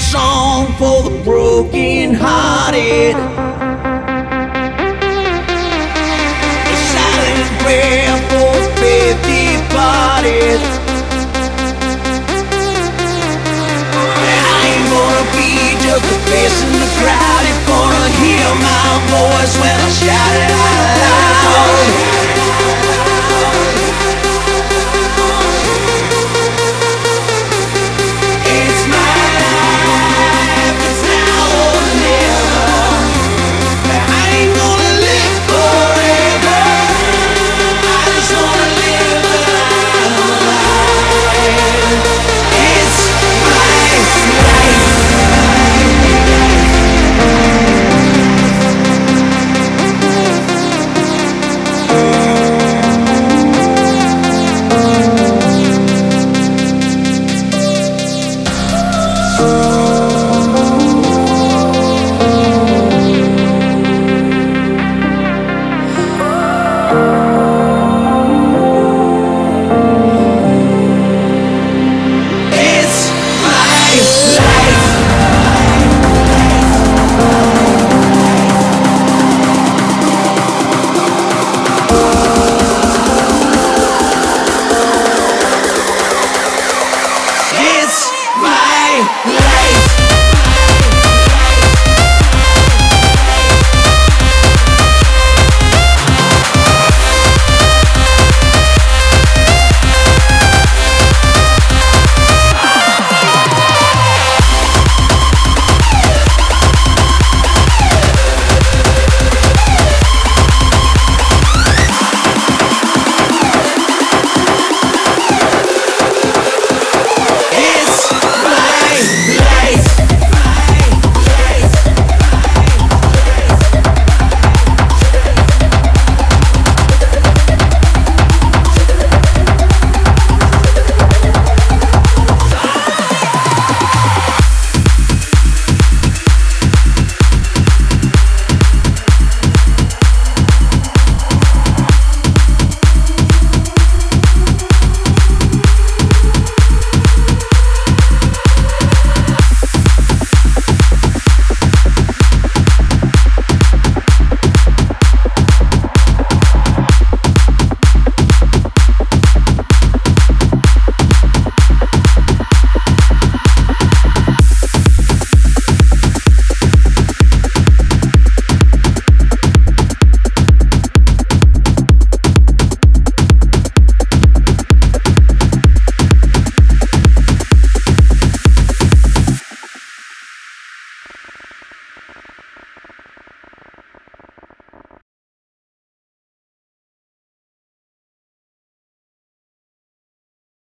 song for the broken hearted. A silent prayer for faith departed. I ain't gonna be just a face in the crowd. You're gonna hear my voice